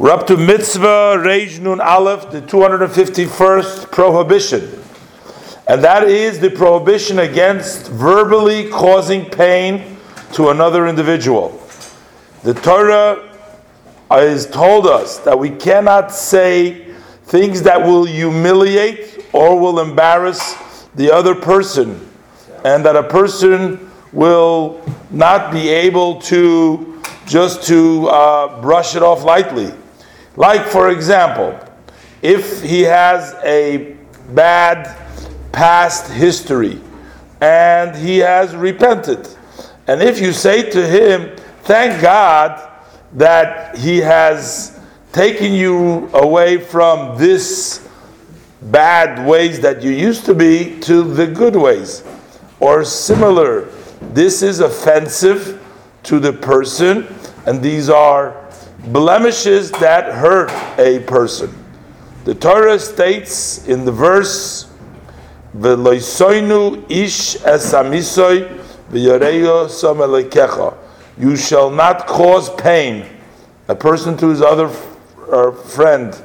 We're up to mitzvah Reish Nun Aleph, the 251st prohibition. And that is the prohibition against verbally causing pain to another individual. The Torah has told us that we cannot say things that will humiliate or will embarrass the other person, and that a person will not be able to just to uh, brush it off lightly. Like, for example, if he has a bad past history and he has repented, and if you say to him, Thank God that he has taken you away from this bad ways that you used to be to the good ways, or similar, this is offensive to the person, and these are blemishes that hurt a person. The Torah states in the verse, "Veloisoinu ish esamisoy v'yareyo somelekecha." You shall not cause pain, a person to his other uh, friend,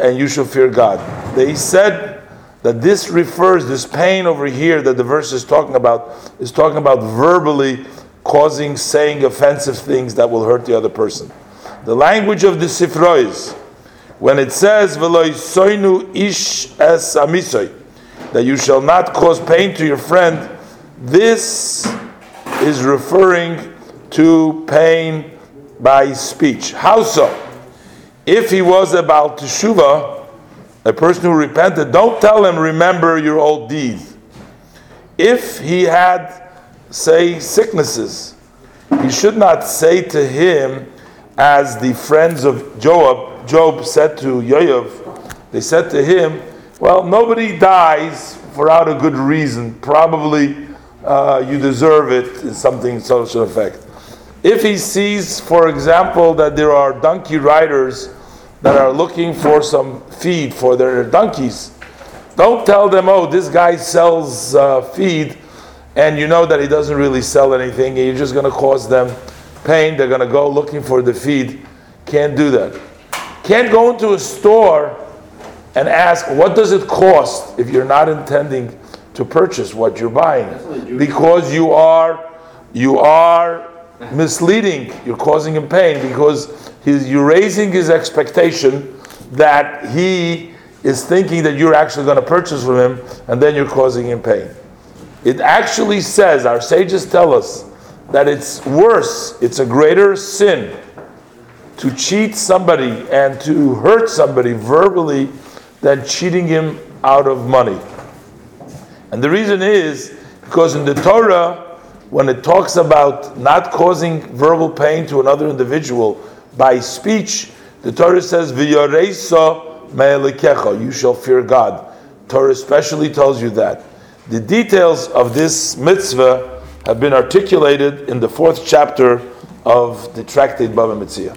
and you shall fear God. They said that this refers, this pain over here that the verse is talking about, is talking about verbally causing, saying offensive things that will hurt the other person. The language of the Sifrois, when it says soinu ish es amisoy, that you shall not cause pain to your friend, this is referring to pain by speech. How so? If he was about teshuva, a person who repented, don't tell him, remember your old deeds. If he had, say, sicknesses, you should not say to him, as the friends of Job, Job said to Iyov, they said to him, Well, nobody dies for out a good reason. Probably uh, you deserve it in something such an effect. If he sees, for example, that there are donkey riders that are looking for some feed for their donkeys, don't tell them, oh, this guy sells uh, feed, and you know that he doesn't really sell anything, you're just going to cause them pain. They're going to go looking for the feed. Can't do that. Can't go into a store and ask, what does it cost if you're not intending to purchase what you're buying? Because you are, you are misleading. You're causing him pain because he's, you're raising his expectation that he is thinking that you're actually going to purchase from him, and then you're causing him pain. It actually says, our sages tell us, that it's worse, it's a greater sin to cheat somebody and to hurt somebody verbally than cheating him out of money. And the reason is because in the Torah, when it talks about not causing verbal pain to another individual by speech, the Torah says, You shall fear God. Torah especially tells you that. The details of this mitzvah have been articulated in the fourth chapter of the tractate Bava Metzia.